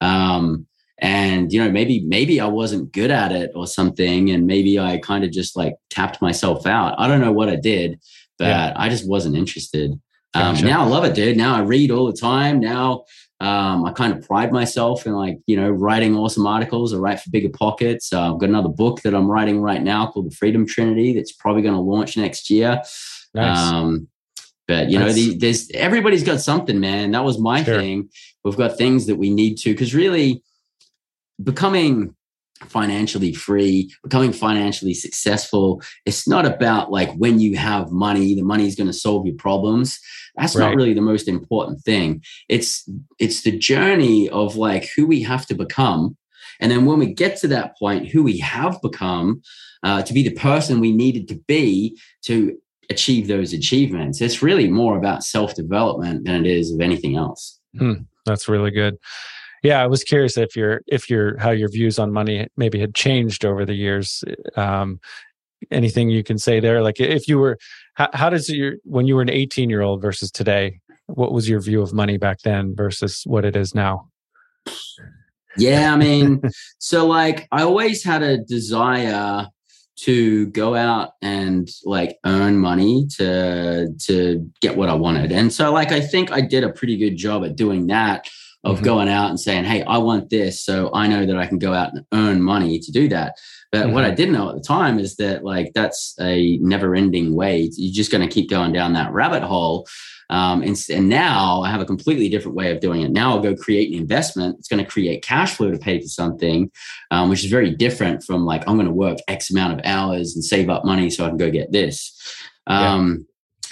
Um, and you know, maybe maybe I wasn't good at it or something, and maybe I kind of just like tapped myself out. I don't know what I did, but yeah. I just wasn't interested. Um, gotcha. Now I love it, dude. Now I read all the time. Now um, I kind of pride myself in like, you know, writing awesome articles. I write for BiggerPockets. Uh, I've got another book that I'm writing right now called The Freedom Trinity that's probably going to launch next year. Nice. Um, but you know, the, there's everybody's got something, man. That was my sure. thing. We've got things that we need to, because really becoming financially free, becoming financially successful. It's not about like when you have money, the money is going to solve your problems. That's right. not really the most important thing. It's it's the journey of like who we have to become. And then when we get to that point, who we have become uh, to be the person we needed to be to achieve those achievements. It's really more about self development than it is of anything else. Hmm, that's really good yeah i was curious if your if your how your views on money maybe had changed over the years um anything you can say there? Like if you were how, how does your when you were an 18 year old versus today what was your view of money back then versus what it is now? Yeah i mean so like i always had a desire to go out and like earn money to to get what i wanted. And so like i think i did a pretty good job at doing that of mm-hmm. going out and saying, Hey, I want this. So I know that I can go out and earn money to do that. But mm-hmm. what I mm-hmm. didn't know at the time is that like that's a never ending way. You're just going to keep going down that rabbit hole. Um, and, and now I have a completely different way of doing it. Now I'll go create an investment. It's going to create cash flow to pay for something, um, which is very different from like, I'm going to work X amount of hours and save up money so I can go get this. Um, yeah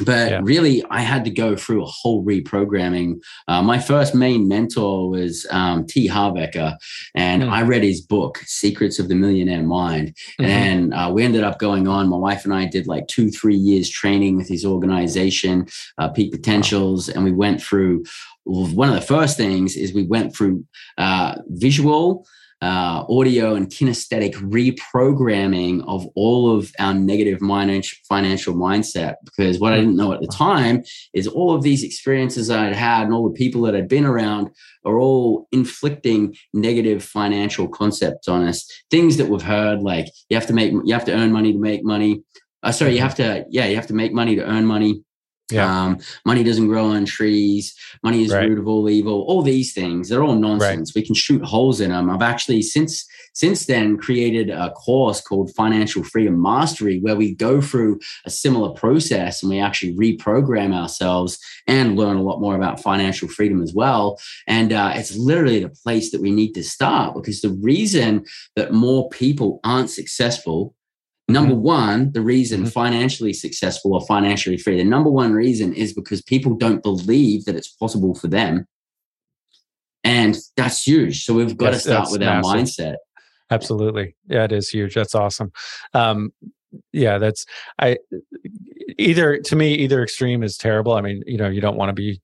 but yeah. really i had to go through a whole reprogramming uh, my first main mentor was um, T. Harv Eker and mm. i read his book secrets of the millionaire mind mm-hmm. and uh, we ended up going on my wife and i did like two three years training with his organization uh, peak potentials wow. and we went through one of the first things is we went through uh, visual uh, audio and kinesthetic reprogramming of all of our negative financial mindset. Because what I didn't know at the time is all of these experiences I'd had and all the people that I'd been around are all inflicting negative financial concepts on us. Things that we've heard, like you have to make, you have to earn money to make money. Uh, sorry, you mm-hmm. have to, yeah, you have to make money to earn money Yeah. Um, money doesn't grow on trees. Money is right. root of all evil. All these things, they're all nonsense. Right. We can shoot holes in them. I've actually since since then created a course called Financial Freedom Mastery, where we go through a similar process and we actually reprogram ourselves and learn a lot more about financial freedom as well. And uh, it's literally the place that we need to start because the reason that more people aren't successful Number mm-hmm. one, the reason mm-hmm. financially successful or financially free, the number one reason is because people don't believe that it's possible for them. And that's huge. So we've got yes, to start with massive. our mindset. Absolutely. Yeah, it is huge. That's awesome. Um, yeah, that's I either to me, either extreme is terrible. I mean, you know, you don't want to be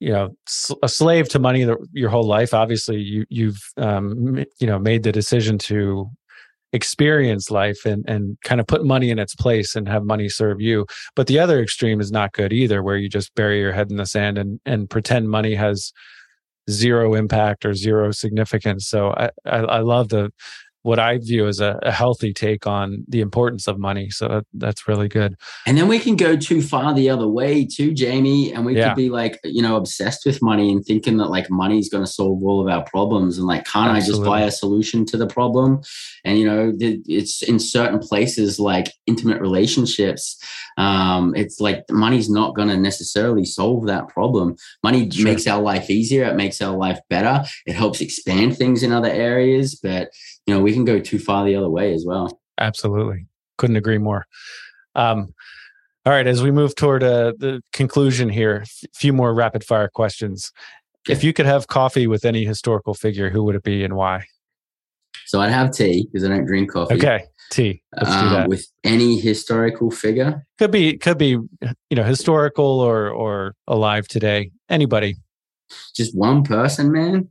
you know a slave to money your whole life obviously you you've um, you know made the decision to experience life and and kind of put money in its place and have money serve you. But the other extreme is not good either where you just bury your head in the sand and and pretend money has zero impact or zero significance. So i i, I love the what I view as a, a, healthy take on the importance of money. So that, that's really good. And then we can go too far the other way too, Jamie. And we yeah. could be like, you know, obsessed with money and thinking that like money is going to solve all of our problems. And like, can't Absolutely. I just buy a solution to the problem? And, you know, it's in certain places like intimate relationships. Um, it's like money's not going to necessarily solve that problem. Money sure. makes our life easier. It makes our life better. It helps expand things in other areas. But, you know, we can go too far the other way as well. Absolutely. Couldn't agree more. Um, all right, as we move toward uh, the conclusion here, a few more rapid fire questions. Okay. If you could have coffee with any historical figure, who would it be and why? So I'd have tea because I don't drink coffee. Okay, tea. Um. With any historical figure, could be could be you know historical or or alive today. Anybody. Just one person, man.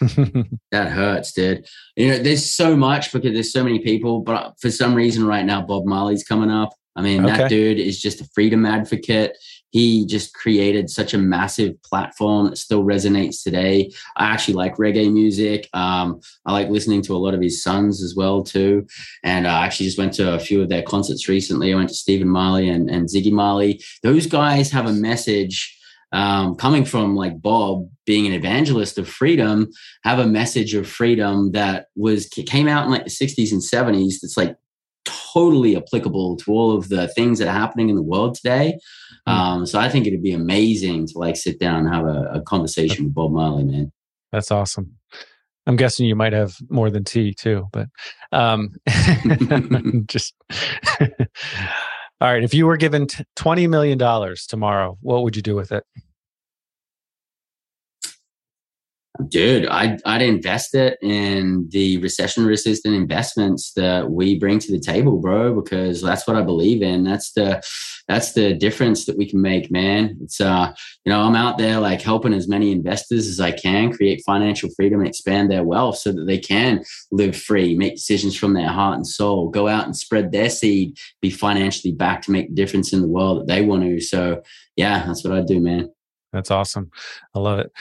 that hurts, dude. You know, there's so much because there's so many people, but for some reason right now, Bob Marley's coming up. I mean, okay. that dude is just a freedom advocate. He just created such a massive platform that still resonates today. I actually like reggae music. Um, I like listening to a lot of his sons as well too. And I actually just went to a few of their concerts recently. I went to Stephen Marley and, and Ziggy Marley. Those guys have a message um, coming from like Bob being an evangelist of freedom, have a message of freedom that was came out in like the 60s and 70s. That's like totally applicable to all of the things that are happening in the world today. Mm. Um, so I think it'd be amazing to like sit down and have a, a conversation with Bob Marley, man. That's awesome. I'm guessing you might have more than tea too, but um, just All right. If you were given $20 million tomorrow, what would you do with it? Dude, I'd, I'd invest it in the recession resistant investments that we bring to the table, bro, because that's what I believe in. That's the, that's the difference that we can make, man. It's, uh, you know, I'm out there like helping as many investors as I can create financial freedom and expand their wealth so that they can live free, make decisions from their heart and soul, go out and spread their seed, be financially back to make the difference in the world that they want to. So, yeah, that's what I do, man. That's awesome. I love it.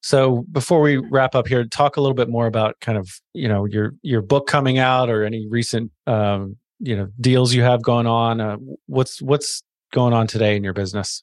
So before we wrap up here, talk a little bit more about kind of you know your your book coming out or any recent um, you know deals you have going on. Uh, what's what's going on today in your business?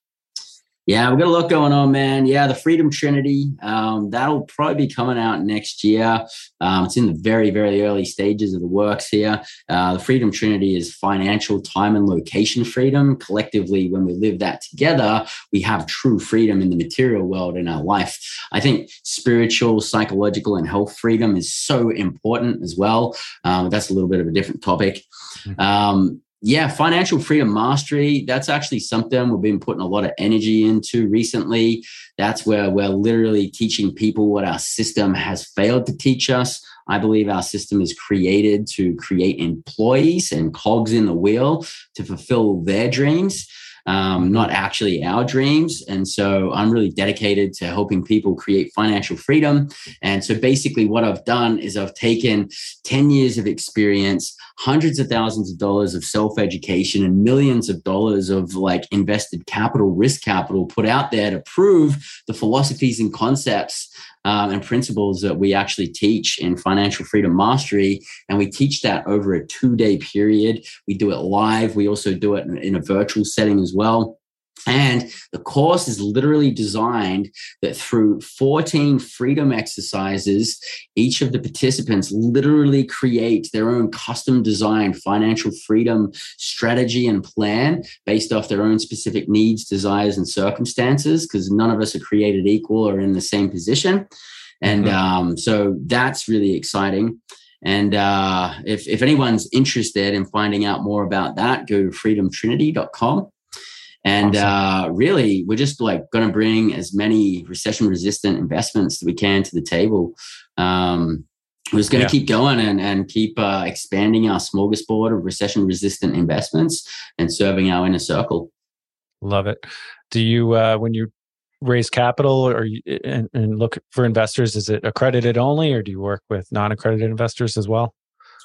Yeah, we've got a lot going on, man. Yeah, the Freedom Trinity, um, that'll probably be coming out next year. Um, it's in the very, very early stages of the works here. Uh, the Freedom Trinity is financial, time, and location freedom. Collectively, when we live that together, we have true freedom in the material world in our life. I think spiritual, psychological, and health freedom is so important as well. Um, that's a little bit of a different topic. Mm-hmm. Um, yeah, financial freedom mastery, that's actually something we've been putting a lot of energy into recently. That's where we're literally teaching people what our system has failed to teach us. I believe our system is created to create employees and cogs in the wheel to fulfill their dreams um, not actually our dreams. And so I'm really dedicated to helping people create financial freedom. And so basically, what I've done is I've taken 10 years of experience, hundreds of thousands of dollars of self education, and millions of dollars of like invested capital, risk capital put out there to prove the philosophies and concepts um, and principles that we actually teach in financial freedom mastery. And we teach that over a two day period. We do it live. We also do it in, in a virtual setting as well. And the course is literally designed that through 14 freedom exercises, each of the participants literally create their own custom designed financial freedom strategy and plan based off their own specific needs, desires, and circumstances, because none of us are created equal or in the same position. And mm-hmm. um, so that's really exciting. And uh, if, if anyone's interested in finding out more about that, go to freedomtrinity.com and awesome. uh, really, we're just like going to bring as many recession resistant investments that we can to the table. Um, we're just going to yeah. keep going and, and keep uh, expanding our smorgasbord of recession resistant investments and serving our inner circle. Love it. Do you, uh, when you raise capital or you, and, and look for investors, is it accredited only or do you work with non accredited investors as well?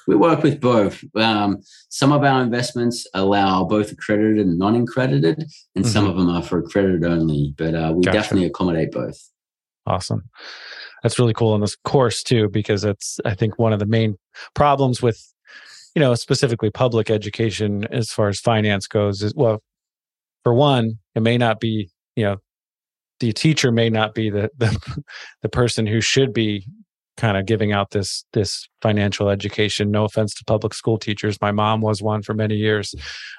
We work with both. Um, some of our investments allow both accredited and non-accredited, and mm-hmm. some of them are for accredited only. But uh, we gotcha. definitely accommodate both. Awesome. That's really cool in this course too, because it's I think one of the main problems with you know specifically public education as far as finance goes is well, for one, it may not be you know the teacher may not be the the, the person who should be kind of giving out this this financial education. No offense to public school teachers, my mom was one for many years.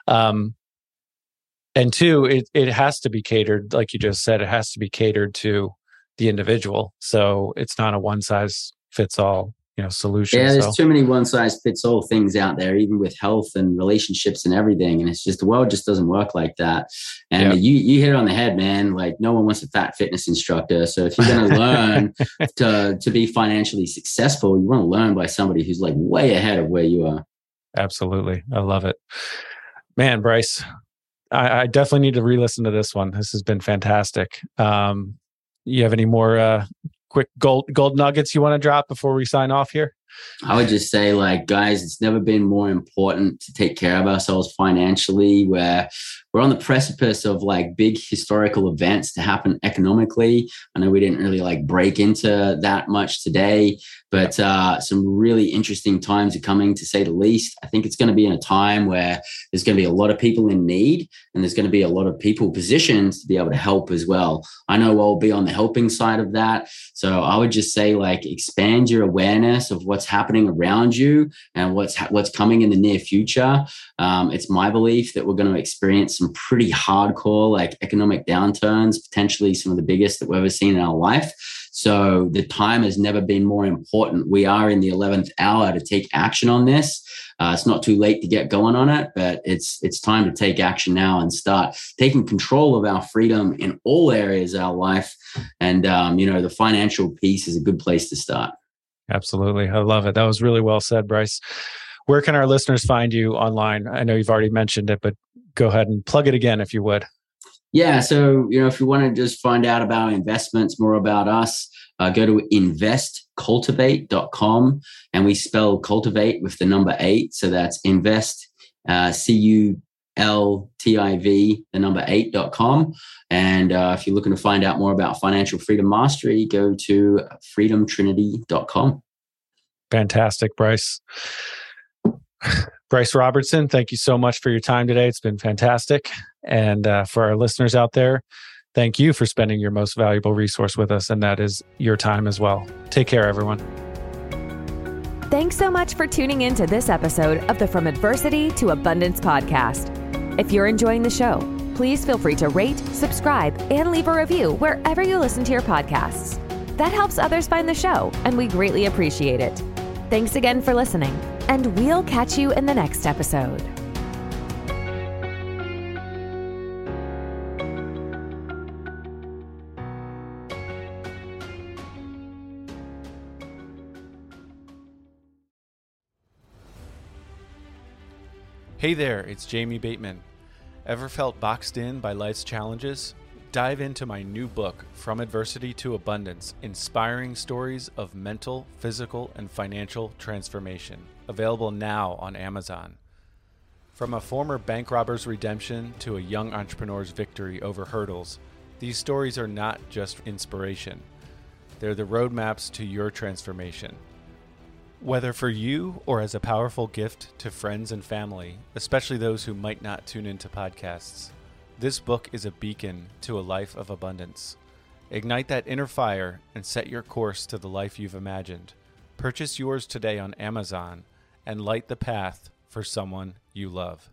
Um, and two, it it has to be catered, like you just said, it has to be catered to the individual. So it's not a one size fits all you know solution. Yeah, there's so. too many one size fits all things out there, even with health and relationships and everything. And it's just the world just doesn't work like that. And yeah. you you hit it on the head, man. Like no one wants a fat fitness instructor. So if you're going to learn to to be financially successful, you want to learn by somebody who's like way ahead of where you are. Absolutely, I love it, man. Bryce, I, I definitely need to re-listen to this one. This has been fantastic. Um, you have any more uh, quick gold gold nuggets you want to drop before we sign off here? I would just say, like, guys, it's never been more important to take care of ourselves financially. Where we're on the precipice of like big historical events to happen economically. I know we didn't really like break into that much today, but uh, some really interesting times are coming to say the least. I think it's going to be in a time where there's going to be a lot of people in need and there's going to be a lot of people positioned to be able to help as well. I know I'll be on the helping side of that. So I would just say like expand your awareness of what's happening around you and what's, ha- what's coming in the near future. Um, it's my belief that we're going to experience some pretty hardcore like economic downturns, potentially some of the biggest that we've ever seen in our life. So the time has never been more important. We are in the 11th hour to take action on this. Uh, it's not too late to get going on it, but it's it's time to take action now and start taking control of our freedom in all areas of our life. And um, you know, the financial piece is a good place to start. Absolutely, I love it. That was really well said, Bryce. Where can our listeners find you online? I know you've already mentioned it, but go ahead and plug it again if you would. Yeah. So, you know, if you want to just find out about investments, more about us, uh, go to investcultivate.com and we spell cultivate with the number eight. So that's invest, uh, C U L T I V, the number eight.com. And uh, if you're looking to find out more about financial freedom mastery, go to freedomtrinity.com. Fantastic, Bryce. Bryce Robertson, thank you so much for your time today. It's been fantastic. And uh, for our listeners out there, thank you for spending your most valuable resource with us, and that is your time as well. Take care, everyone. Thanks so much for tuning in to this episode of the From Adversity to Abundance podcast. If you're enjoying the show, please feel free to rate, subscribe, and leave a review wherever you listen to your podcasts. That helps others find the show, and we greatly appreciate it. Thanks again for listening and we'll catch you in the next episode. Hey there, it's Jamie Bateman. Ever felt boxed in by life's challenges? Dive into my new book, From Adversity to Abundance Inspiring Stories of Mental, Physical, and Financial Transformation, available now on Amazon. From a former bank robber's redemption to a young entrepreneur's victory over hurdles, these stories are not just inspiration, they're the roadmaps to your transformation. Whether for you or as a powerful gift to friends and family, especially those who might not tune into podcasts, This book is a beacon to a life of abundance. Ignite that inner fire and set your course to the life you've imagined. Purchase yours today on Amazon and light the path for someone you love.